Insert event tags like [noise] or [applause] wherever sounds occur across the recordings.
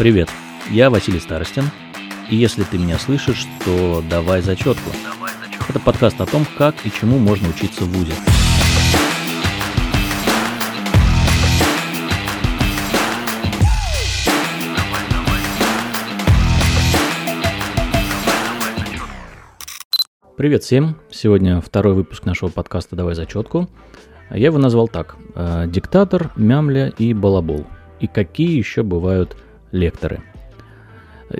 Привет, я Василий Старостин, и если ты меня слышишь, то давай зачетку. Это подкаст о том, как и чему можно учиться в ВУЗе. Привет всем! Сегодня второй выпуск нашего подкаста «Давай зачетку». Я его назвал так. э, «Диктатор, мямля и балабол». И какие еще бывают лекторы.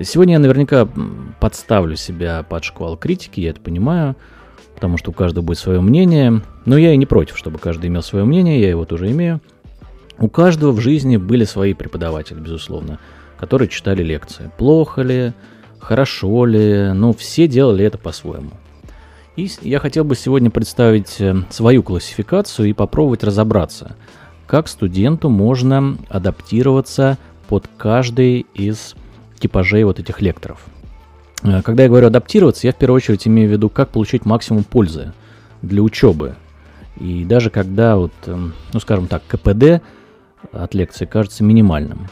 Сегодня я наверняка подставлю себя под шквал критики, я это понимаю, потому что у каждого будет свое мнение. Но я и не против, чтобы каждый имел свое мнение, я его тоже имею. У каждого в жизни были свои преподаватели, безусловно, которые читали лекции. Плохо ли, хорошо ли, но все делали это по-своему. И я хотел бы сегодня представить э, свою классификацию и попробовать разобраться, как студенту можно адаптироваться под каждый из типажей вот этих лекторов. Э, Когда я говорю адаптироваться, я в первую очередь имею в виду, как получить максимум пользы для учебы. И даже когда вот, эм, ну скажем так, КПД от лекции кажется минимальным.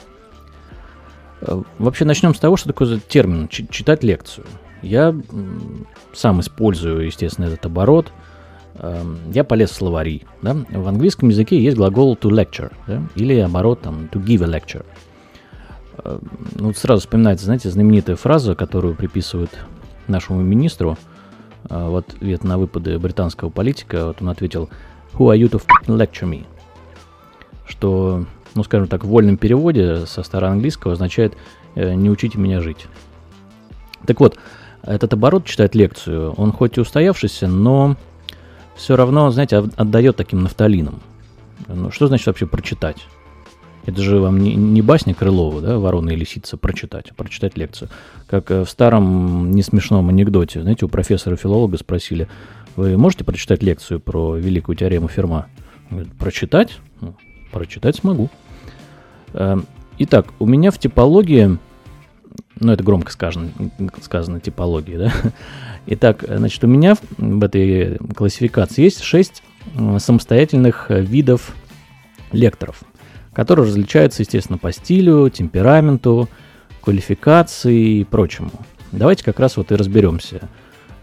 Э, Вообще начнем с того, что такое за термин чи- читать лекцию. Я сам использую, естественно, этот оборот. Эм, Я полез в словари. Да? В английском языке есть глагол to lecture, да? или оборот там to give a lecture. Ну, сразу вспоминается, знаете, знаменитая фраза, которую приписывают нашему министру э, в ответ на выпады британского политика. Вот он ответил «Who are you to f***ing lecture me?» Что, ну, скажем так, в вольном переводе со староанглийского означает э, «не учите меня жить». Так вот, этот оборот читает лекцию, он хоть и устоявшийся, но все равно, знаете, от- отдает таким нафталином. Ну, что значит вообще прочитать? Это же вам не, не басня Крылова, да, ворона и лисица, прочитать, прочитать лекцию. Как э, в старом несмешном анекдоте, знаете, у профессора-филолога спросили, вы можете прочитать лекцию про великую теорему Ферма? Прочитать? Ну, прочитать смогу. Эм, Итак, у меня в типологии, ну это громко сказано, сказано типологии, да? Итак, значит, у меня в- этой классификации есть 6 самостоятельных э, видов лекторов, которые различаются, естественно, по стилю, темпераменту, квалификации и прочему. Давайте как раз вот и разберемся.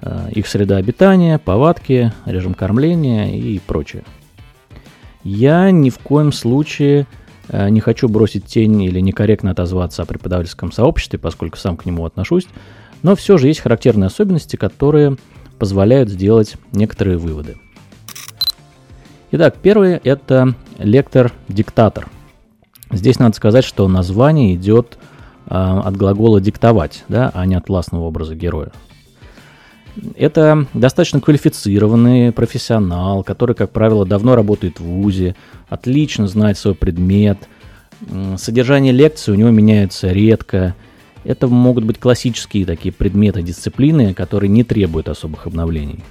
Э, Их среда обитания, повадки, режим кормления и прочее. Я ни в коем случае э, не хочу бросить тень или некорректно отозваться о преподавательском сообществе, поскольку сам к нему отношусь, но все же есть характерные особенности, которые позволяют сделать некоторые выводы. Итак, первый это лектор-диктатор. Здесь надо сказать, что название идет э, от глагола диктовать, да, а не от властного образа героя. Это достаточно квалифицированный профессионал, который, как правило, давно работает в ВУЗе, отлично знает свой предмет. Содержание лекции у него меняется редко. Это могут быть классические такие предметы, дисциплины, которые не требуют особых обновлений.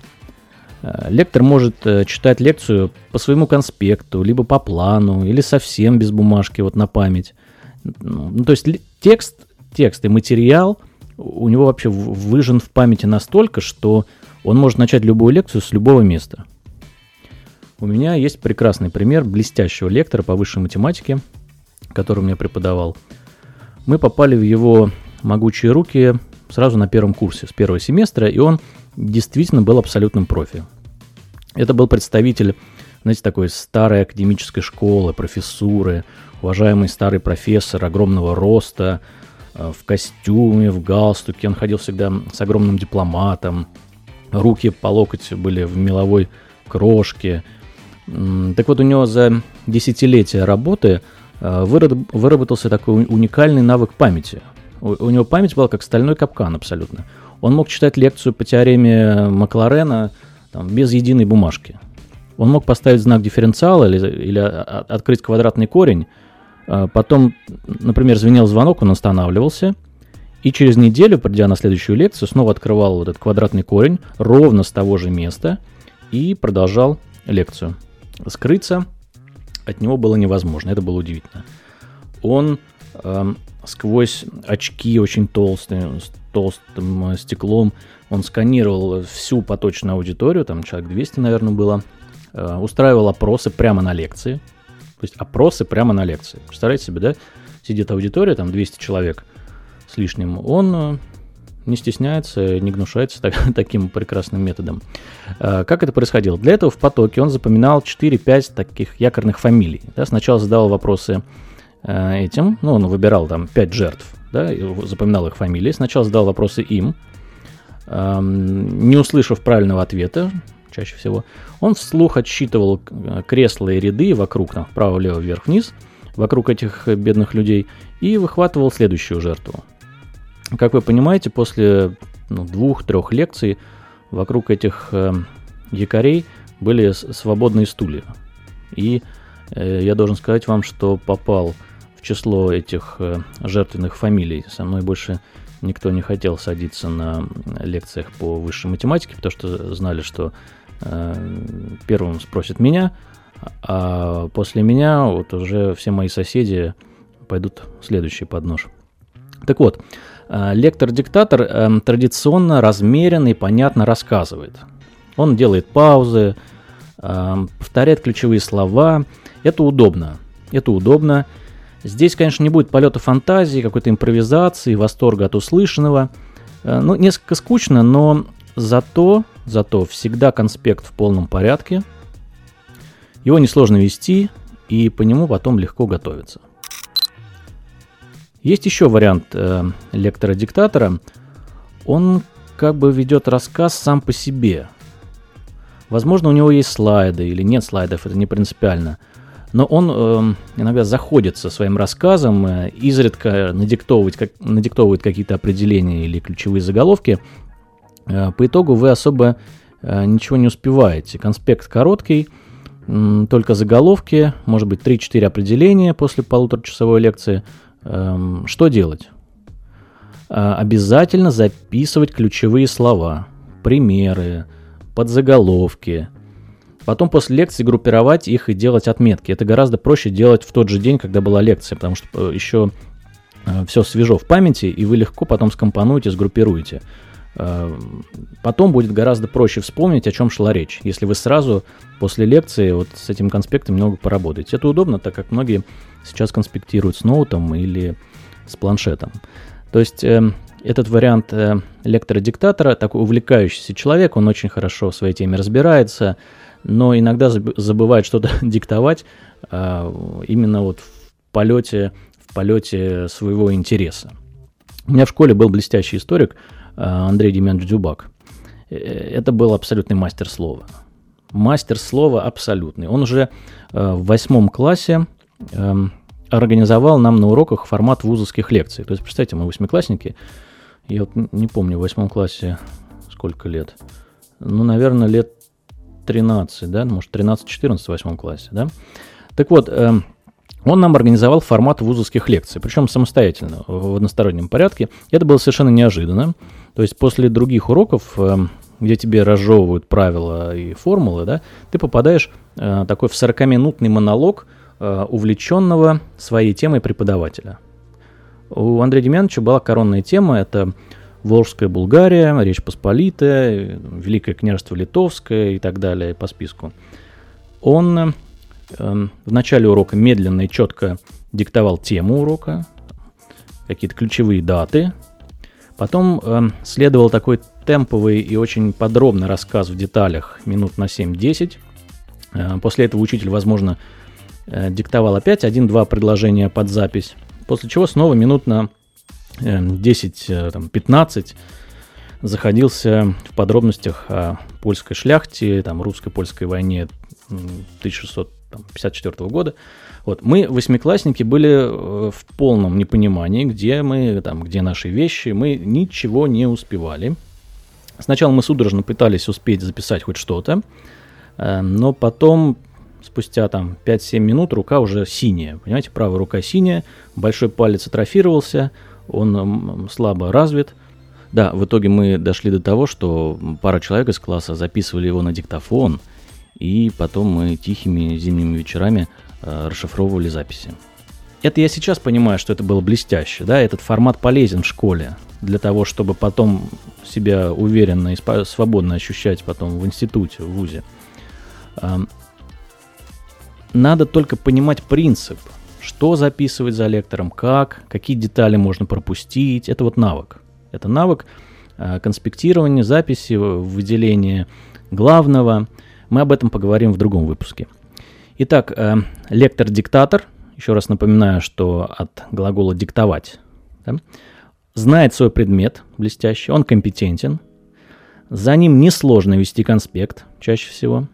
Э, Лектор может э, читать лекцию по своему конспекту, либо по плану, или совсем без бумажки, вот на память. Ну, ну, то есть текст, текст и материал у него вообще в- выжжен в памяти настолько, что он может начать любую лекцию с любого места. У меня есть прекрасный пример блестящего лектора по высшей математике, который мне преподавал. Мы попали в его могучие руки сразу на первом курсе, с первого семестра, и он действительно был абсолютным профи. Это был представитель, знаете, такой старой академической школы, профессуры, уважаемый старый профессор огромного роста, э, в костюме, в галстуке. Он ходил всегда с огромным дипломатом. Руки по локоть были в меловой крошке. Так вот, у него за десятилетия работы э, выраб- выработался такой уникальный навык памяти. У него память была как стальной капкан абсолютно. Он мог читать лекцию по теореме Макларена там, без единой бумажки. Он мог поставить знак дифференциала или, или а- а- открыть квадратный корень. А Потом, например, звенел звонок, он останавливался. И через неделю, придя на следующую лекцию, снова открывал вот этот квадратный корень ровно с того же места и продолжал лекцию. Скрыться от него было невозможно, это было удивительно. Он эм, сквозь очки очень толстые, с толстым э, стеклом, он сканировал всю поточную аудиторию, там человек 200, наверное, было, э, устраивал опросы прямо на лекции. То есть опросы прямо на лекции. Представляете себе, да? сидит аудитория, там 200 человек с лишним, он э, не стесняется, не гнушается так, [laughs] таким прекрасным методом. Как это происходило? Для этого в потоке он запоминал 4-5 таких якорных фамилий. Да, сначала задавал вопросы этим, ну, он выбирал там 5 жертв, да, запоминал их фамилии. Сначала задал вопросы им, эм, не услышав правильного ответа, чаще всего, он вслух отсчитывал кресла и ряды вокруг, там, вправо, влево, вверх, вниз, вокруг этих бедных людей, и выхватывал следующую жертву. Как вы понимаете, после ну, двух-трех лекций вокруг этих э, якорей были свободные стулья. И э, я должен сказать вам, что попал число этих э, жертвенных фамилий. Со мной больше никто не хотел садиться на лекциях по высшей математике, потому что знали, что э, первым спросят меня, а после меня вот уже все мои соседи пойдут следующий под нож. Так вот, э, лектор-диктатор традиционно размеренно и понятно рассказывает. Он делает паузы, повторяет ключевые слова. Это удобно. Это удобно. Здесь, конечно, не будет полета фантазии, какой-то импровизации, восторга от услышанного. Ну, несколько скучно, но зато, зато всегда конспект в полном порядке. Его несложно вести, и по нему потом легко готовиться. Есть еще вариант э, лектора-диктатора. Он как бы ведет рассказ сам по себе. Возможно, у него есть слайды или нет слайдов, это не принципиально. Но он э, иногда заходится своим рассказом, э, изредка надиктовывает, как, надиктовывает какие-то определения или ключевые заголовки. Э, по итогу вы особо э, ничего не успеваете. Конспект короткий, э, только заголовки, может быть 3-4 определения после полуторачасовой лекции – Эм, что делать? Э, обязательно записывать ключевые слова, примеры, подзаголовки. Потом после лекции группировать их и делать отметки. Это гораздо проще делать в тот же день, когда была лекция, потому что э, еще э, все свежо в памяти, и вы легко потом скомпонуете, сгруппируете. Потом будет гораздо проще вспомнить, о чем шла речь, если вы сразу после лекции вот с этим конспектом немного поработаете. Это удобно, так как многие сейчас конспектируют с ноутом или с планшетом. То есть э, этот вариант э, лектора-диктатора, такой увлекающийся человек, он очень хорошо в своей теме разбирается, но иногда забывает что-то [laughs] диктовать э, именно вот в полете, в полете своего интереса. У меня в школе был блестящий историк э, Андрей Демьянович Дюбак. Э, это был абсолютный мастер слова. Мастер слова абсолютный. Он уже э, в восьмом классе эм, организовал нам на уроках формат вузовских лекций. То есть, представьте, мы восьмиклассники, я вот не помню, в восьмом классе сколько лет. Ну, наверное, лет 13, да, может, 13-14 в восьмом классе, да. Так вот, э, он нам организовал формат вузовских лекций, причем самостоятельно, в одностороннем порядке. Это было совершенно неожиданно. То есть после других уроков, э, где тебе разжевывают правила и формулы, да, ты попадаешь э, такой в 40-минутный монолог Э, увлеченного своей темой преподавателя. У Андрея Демьяновича была коронная тема, это Волжская Булгария, Речь Посполитая, Великое княжество Литовское и так далее по списку. Он э, в начале урока медленно и четко диктовал тему урока, какие-то ключевые даты. Потом э, следовал такой темповый и очень подробный рассказ в деталях минут на 7-10. Э, после этого учитель, возможно, Э, диктовал опять один-два предложения под запись, после чего снова минут на 10-15 э, заходился в подробностях о польской шляхте, там, русско-польской войне 1654 года. Вот. Мы, восьмиклассники, были э, в полном непонимании, где мы, там, где наши вещи, мы ничего не успевали. Сначала мы судорожно пытались успеть записать хоть что-то, но потом спустя там 5-7 минут рука уже синяя. Понимаете, правая рука синяя, большой палец атрофировался, он слабо развит. Да, в итоге мы дошли до того, что пара человек из класса записывали его на диктофон, и потом мы тихими зимними вечерами э, расшифровывали записи. Это я сейчас понимаю, что это было блестяще, да, этот формат полезен в школе для того, чтобы потом себя уверенно и свободно ощущать потом в институте, в ВУЗе. Надо только понимать принцип, что записывать за лектором, как, какие детали можно пропустить. Это вот навык. Это навык э, конспектирования, записи, выделения главного. Мы об этом поговорим в другом выпуске. Итак, э, лектор-диктатор, еще раз напоминаю, что от глагола диктовать, да, знает свой предмет блестяще, он компетентен, за ним несложно вести конспект, чаще всего.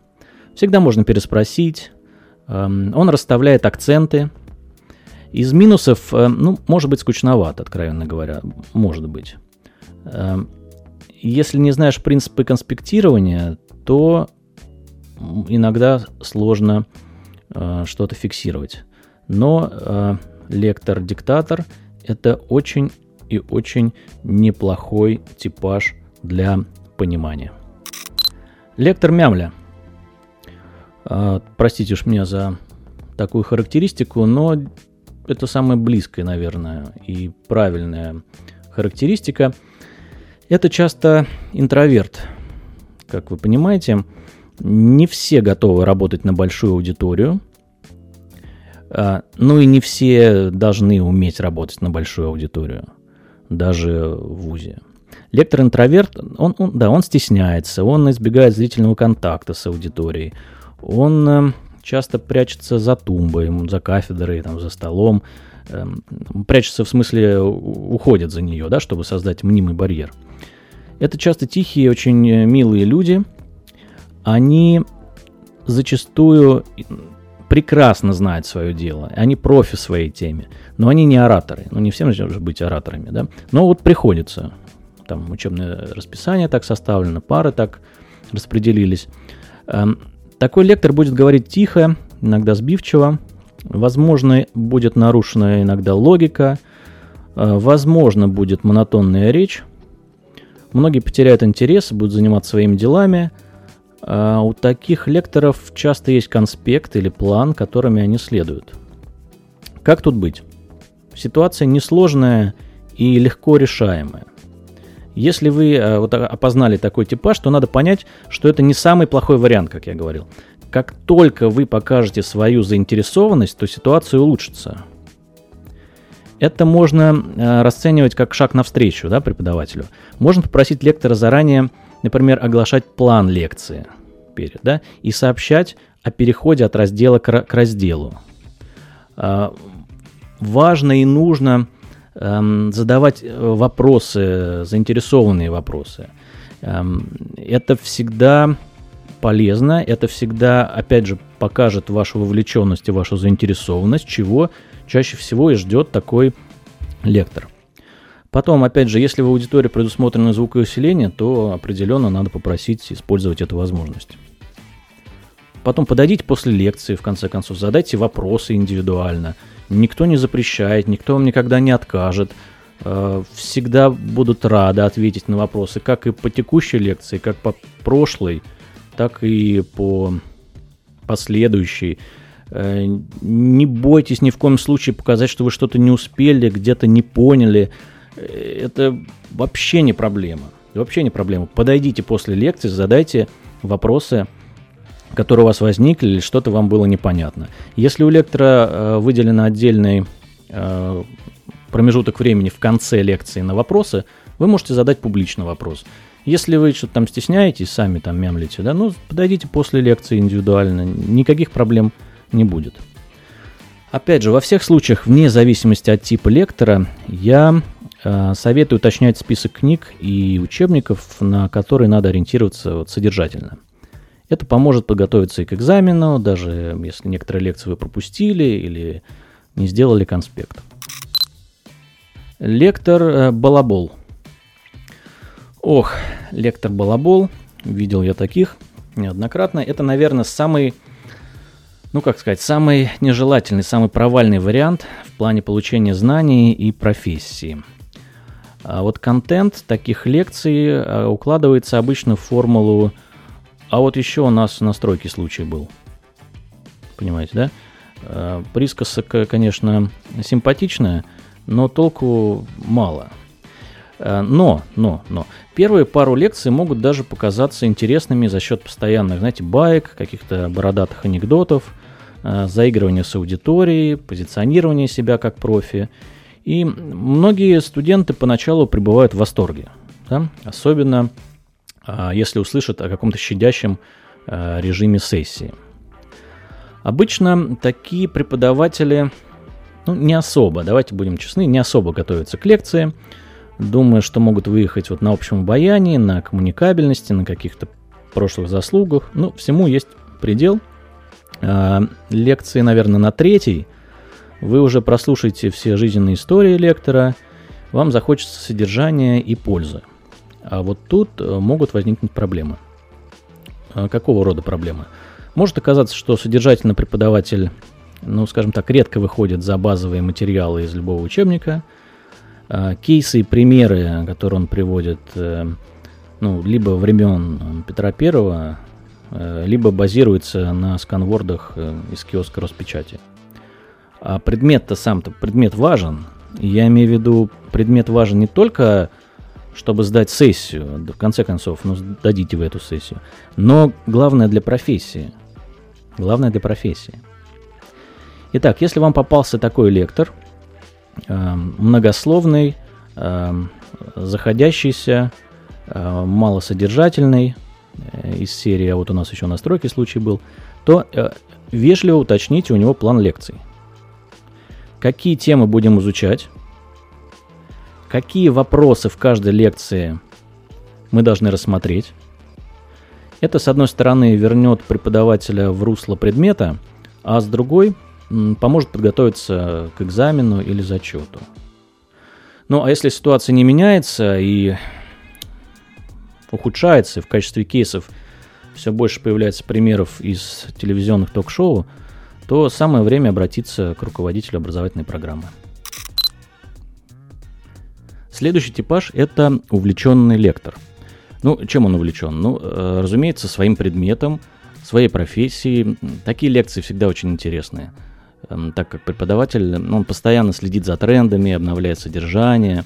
Всегда можно переспросить, эм, он расставляет акценты. Из минусов, э, ну, может быть, скучновато, откровенно говоря, может быть. Эм, если не знаешь принципы конспектирования, то иногда сложно э, что-то фиксировать. Но э, лектор-диктатор это очень и очень неплохой типаж для понимания. Лектор мямля. Э, простите уж меня за такую характеристику, но это самая близкая, наверное, и правильная характеристика. Это часто интроверт. Как вы понимаете, не все готовы работать на большую аудиторию. А, ну и не все должны уметь работать на большую аудиторию, даже в ВУЗе. Лектор-интроверт, он, он, да, он стесняется, он избегает зрительного контакта с аудиторией, он э, часто прячется за тумбой, за кафедрой, там, за столом, э, прячется в смысле уходит за нее, да, чтобы создать мнимый барьер. Это часто тихие, очень милые люди, они зачастую прекрасно знают свое дело, они профи своей теме, но они не ораторы, ну не всем же быть ораторами, да, но вот приходится, там учебное расписание так составлено, пары так распределились. Такой лектор будет говорить тихо, иногда сбивчиво, возможно, будет нарушена иногда логика, э, возможно, будет монотонная речь, многие потеряют интерес, будут заниматься своими делами – а у таких лекторов часто есть конспект или план, которыми они следуют. Как тут быть? Ситуация несложная и легко решаемая. Если вы э, вот, опознали такой типаж, то надо понять, что это не самый плохой вариант, как я говорил. Как только вы покажете свою заинтересованность, то ситуация улучшится. Это можно э, расценивать как шаг навстречу да, преподавателю. Можно попросить лектора заранее например, оглашать план лекции перед, да, и сообщать о переходе от раздела к, разделу. А, важно и нужно задавать э, вопросы, заинтересованные вопросы. Эм, это всегда полезно, это всегда, опять же, покажет вашу вовлеченность и вашу заинтересованность, чего чаще всего и ждет такой лектор. Потом, опять же, если в аудитории предусмотрено звукоусиление, то определенно надо попросить использовать эту возможность. Потом подойдите после лекции, в конце концов, задайте вопросы индивидуально. Никто не запрещает, никто вам никогда не откажет. Э, всегда будут рады ответить на вопросы, как и по текущей лекции, как по прошлой, так и по последующей. Э, не бойтесь ни в коем случае показать, что вы что-то не успели, где-то не поняли – это вообще не проблема. Вообще не проблема. Подойдите после лекции, задайте вопросы, которые у вас возникли, или что-то вам было непонятно. Если у лектора э, выделен отдельный э, промежуток времени в конце лекции на вопросы, вы можете задать публично вопрос. Если вы что-то там стесняетесь, сами там мямлите, да, ну подойдите после лекции индивидуально, никаких проблем не будет. Опять же, во всех случаях, вне зависимости от типа лектора, я Э, советую уточнять список книг и учебников, на которые надо ориентироваться вот содержательно. Это поможет подготовиться и к экзамену, даже если некоторые лекции вы пропустили или не сделали конспект. Лектор э, Балабол. Ох, лектор Балабол. Видел я таких неоднократно. Это, наверное, самый, ну как сказать, самый нежелательный, самый провальный вариант в плане получения знаний и профессии – а вот контент таких лекций э, укладывается обычно в формулу «а вот еще у нас настройки случай был». Понимаете, да? Э, присказка, конечно, симпатичная, но толку мало. Э, но, но, но. Первые пару лекций могут даже показаться интересными за счет постоянных, знаете, баек, каких-то бородатых анекдотов. заигрывание с аудиторией, позиционирование себя как профи. И многие студенты поначалу пребывают в восторге, да? особенно если услышат о каком-то щадящем режиме сессии. Обычно такие преподаватели ну, не особо, давайте будем честны, не особо готовятся к лекции, думая, что могут выехать вот на общем обаянии, на коммуникабельности, на каких-то прошлых заслугах. Ну, всему есть предел. А, лекции, наверное, на третий. Вы уже прослушаете все жизненные истории лектора, вам захочется содержания и пользы. А вот тут э, могут возникнуть проблемы. А какого рода проблемы? Может оказаться, что содержательный преподаватель ну, скажем так, редко выходит за базовые материалы из любого учебника. А, кейсы и примеры, которые он приводит, э, ну, либо времен Петра Первого, э, либо базируется на сканвордах э, из киоска Роспечати. А предмет-то сам-то, предмет важен. Я имею в виду, предмет важен не только чтобы сдать сессию, в конце концов, ну, сдадите вы эту сессию, но главное для профессии. Главное для профессии – Итак, если вам попался такой лектор, э, многословный, э, заходящийся, э, малосодержательный, э, из серии, а вот у нас еще настройки случай был, то э, вежливо уточните у него план лекций. Какие темы будем изучать, какие вопросы в каждой лекции мы должны рассмотреть. Это, с одной стороны, вернет преподавателя в русло предмета, а с другой – поможет подготовиться к экзамену или зачету. Ну а если ситуация не меняется и ухудшается, и в качестве кейсов все больше появляется примеров из телевизионных ток-шоу, то самое время обратиться к руководителю образовательной программы. Следующий типаж – это увлеченный лектор. Ну, чем он увлечен? Ну, э, разумеется, своим предметом, своей профессией. Такие лекции всегда очень интересные – Эм, так как преподаватель, ну, он постоянно следит за трендами, обновляет содержание,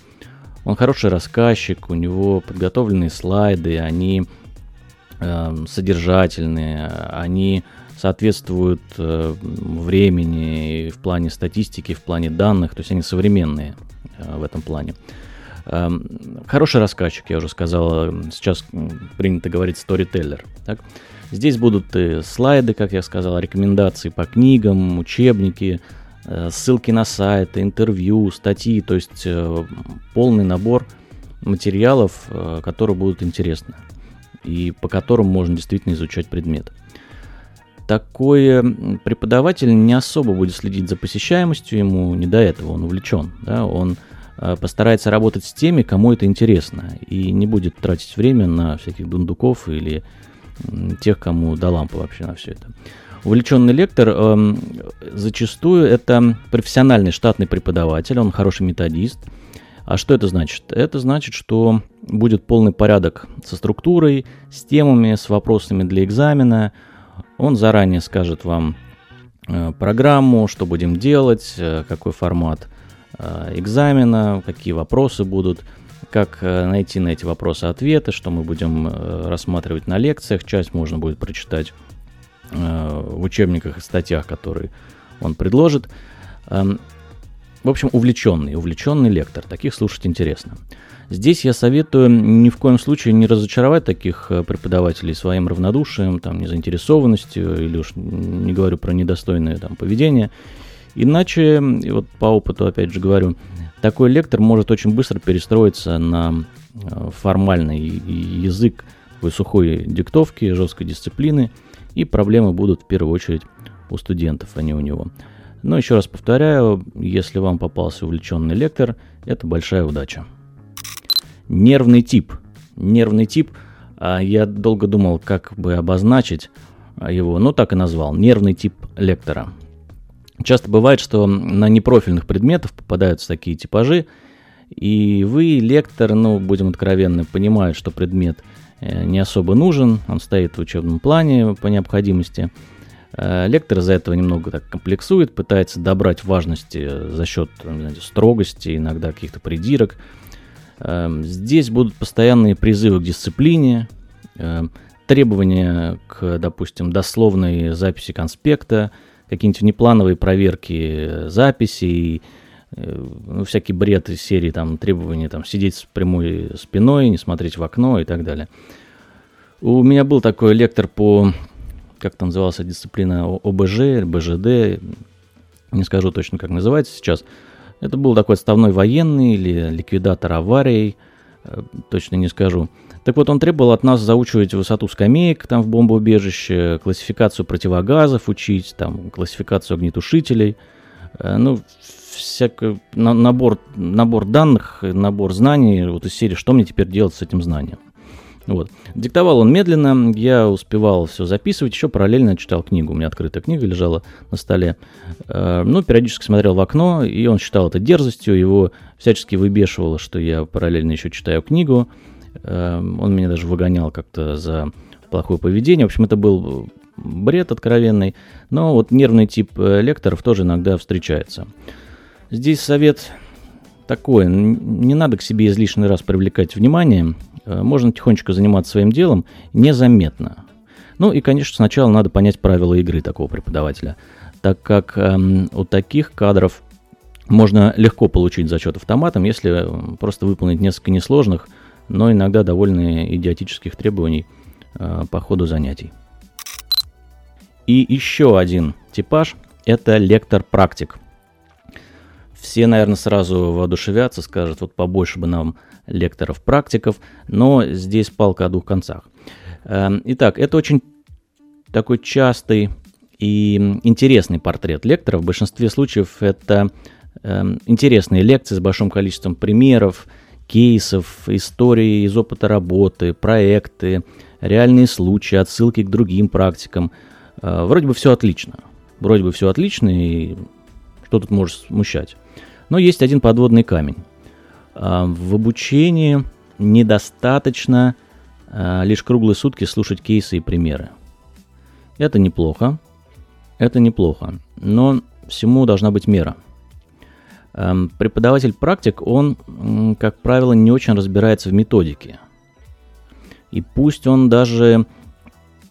он хороший рассказчик, у него подготовленные слайды, они э, содержательные, они соответствуют э, времени в плане статистики, в плане данных, то есть они современные э, в этом плане. Э, хороший рассказчик, я уже сказал, сейчас принято говорить storyteller. Так? Здесь будут и слайды, как я сказал, рекомендации по книгам, учебники, э, ссылки на сайты, интервью, статьи, то есть э, полный набор материалов, э, которые будут интересны и по которым можно действительно изучать предмет. Такой преподаватель не особо будет следить за посещаемостью, ему не до этого, он увлечен, да, он постарается работать с теми, кому это интересно, и не будет тратить время на всяких дундуков или тех, кому до лампы вообще на все это. Увлеченный лектор э, зачастую это профессиональный штатный преподаватель, он хороший методист. А что это значит? Это значит, что будет полный порядок со структурой, с темами, с вопросами для экзамена. Он заранее скажет вам э, программу, что будем делать, э, какой формат э, экзамена, какие вопросы будут как э, найти на эти вопросы ответы, что мы будем э, рассматривать на лекциях. Часть можно будет прочитать э, в учебниках и статьях, которые он предложит. Эм, в общем, увлеченный, увлеченный лектор. Таких слушать интересно. Здесь я советую ни в коем случае не разочаровать таких преподавателей своим равнодушием, там, незаинтересованностью, или уж не говорю про недостойное там, поведение. Иначе, вот по опыту опять же говорю, такой лектор может очень быстро перестроиться на э, формальный язык такой сухой диктовки, жесткой дисциплины, и проблемы будут в первую очередь у студентов, а не у него. Но еще раз повторяю, если вам попался увлеченный лектор, это большая удача. Нервный тип. Нервный тип, а я долго думал, как бы обозначить его, но так и назвал. Нервный тип лектора. Часто бывает, что на непрофильных предметах попадаются такие типажи, и вы, лектор, ну, будем откровенны, понимают, что предмет э, не особо нужен, он стоит в учебном плане по необходимости. Э, лектор из-за этого немного так комплексует, пытается добрать важности за счет знаете, строгости, иногда каких-то придирок. Эм, здесь будут постоянные призывы к дисциплине, э, требования к, допустим, дословной записи конспекта, какие-нибудь внеплановые проверки записей, ну, всякий бред из серии там требования там сидеть с прямой спиной, не смотреть в окно и так далее. У меня был такой лектор по, как там назывался дисциплина, ОБЖ, БЖД, не скажу точно, как называется сейчас. Это был такой отставной военный или ликвидатор аварий, э, точно не скажу. Так вот, он требовал от нас заучивать высоту скамеек там в бомбоубежище, классификацию противогазов учить, там, классификацию огнетушителей. Э, ну, всякий набор, набор данных, набор знаний вот из серии «Что мне теперь делать с этим знанием?» Вот. Диктовал он медленно, я успевал все записывать, еще параллельно читал книгу. У меня открытая книга лежала на столе. Э, ну, периодически смотрел в окно, и он считал это дерзостью, его всячески выбешивало, что я параллельно еще читаю книгу. Э, он меня даже выгонял как-то за плохое поведение. В общем, это был бред откровенный, но вот нервный тип э, лекторов тоже иногда встречается. Здесь совет такой, не надо к себе излишний раз привлекать внимание, Э, можно тихонечко заниматься своим делом незаметно. Ну и, конечно, сначала надо понять правила игры такого преподавателя, так как эм, у таких кадров можно легко получить зачет автоматом, если просто выполнить несколько несложных, но иногда довольно идиотических требований э, по ходу занятий. И еще один типаж – это лектор-практик. Все, наверное, сразу воодушевятся, скажут, вот побольше бы нам лекторов-практиков, но здесь палка о двух концах. Эм, итак, это очень такой частый и интересный портрет лектора. В большинстве случаев это э, интересные лекции с большим количеством примеров, кейсов, истории из опыта работы, проекты, реальные случаи, отсылки к другим практикам. Э, вроде бы все отлично. Вроде бы все отлично, и что тут может смущать. Но есть один подводный камень. А, в обучении недостаточно а, лишь круглые сутки слушать кейсы и примеры. Это неплохо, это неплохо, но всему должна быть мера. Преподаватель-практик, он, как правило, не очень разбирается в методике. И пусть он даже,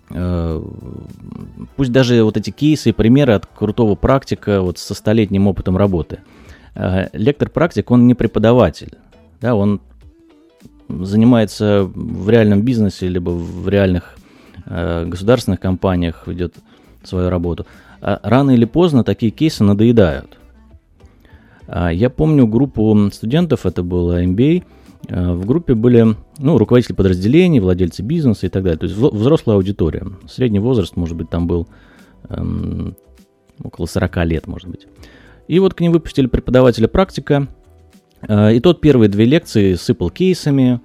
пусть даже вот эти кейсы и примеры от крутого практика вот со столетним опытом работы – Э, лектор-практик, он не преподаватель, да, он занимается в реальном бизнесе, либо в реальных э, государственных компаниях ведет свою работу. А рано или поздно такие кейсы надоедают. Я помню группу студентов, это было MBA, э, в группе были ну, руководители подразделений, владельцы бизнеса и так далее. То есть взрослая аудитория. Средний возраст, может быть, там был эм, около 40 лет, может быть. И вот к ним выпустили преподавателя практика. Э, и тот первые две лекции сыпал кейсами,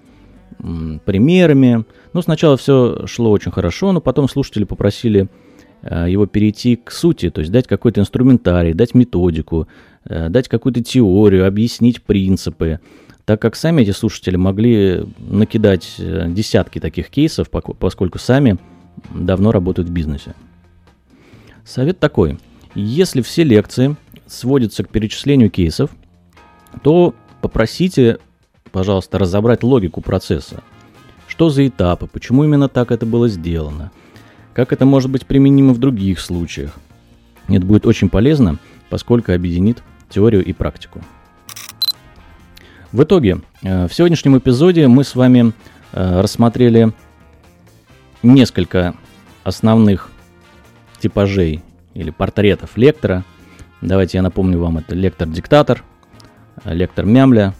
примерами. Ну, сначала все шло очень хорошо, но потом слушатели попросили э, его перейти к сути, то есть дать какой-то инструментарий, дать методику, э, дать какую-то теорию, объяснить принципы, так как сами эти слушатели могли накидать десятки таких кейсов, поскольку сами давно работают в бизнесе. Совет такой. Если все лекции сводится к перечислению кейсов, то попросите, пожалуйста, разобрать логику процесса. Что за этапы, почему именно так это было сделано, как это может быть применимо в других случаях. Это будет очень полезно, поскольку объединит теорию и практику. В итоге, э, в сегодняшнем эпизоде мы с вами э, рассмотрели несколько основных типажей или портретов лектора – Давайте я напомню вам, это лектор-диктатор, лектор мямля,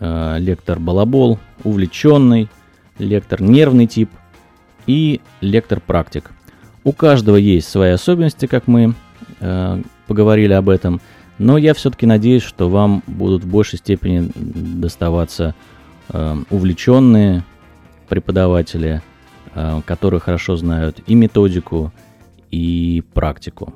э, лектор балабол, увлеченный, лектор нервный тип и лектор практик. У каждого есть свои особенности, как мы э, поговорили об этом, но я все-таки надеюсь, что вам будут в большей степени доставаться э, увлеченные преподаватели, которые хорошо знают и методику, и практику.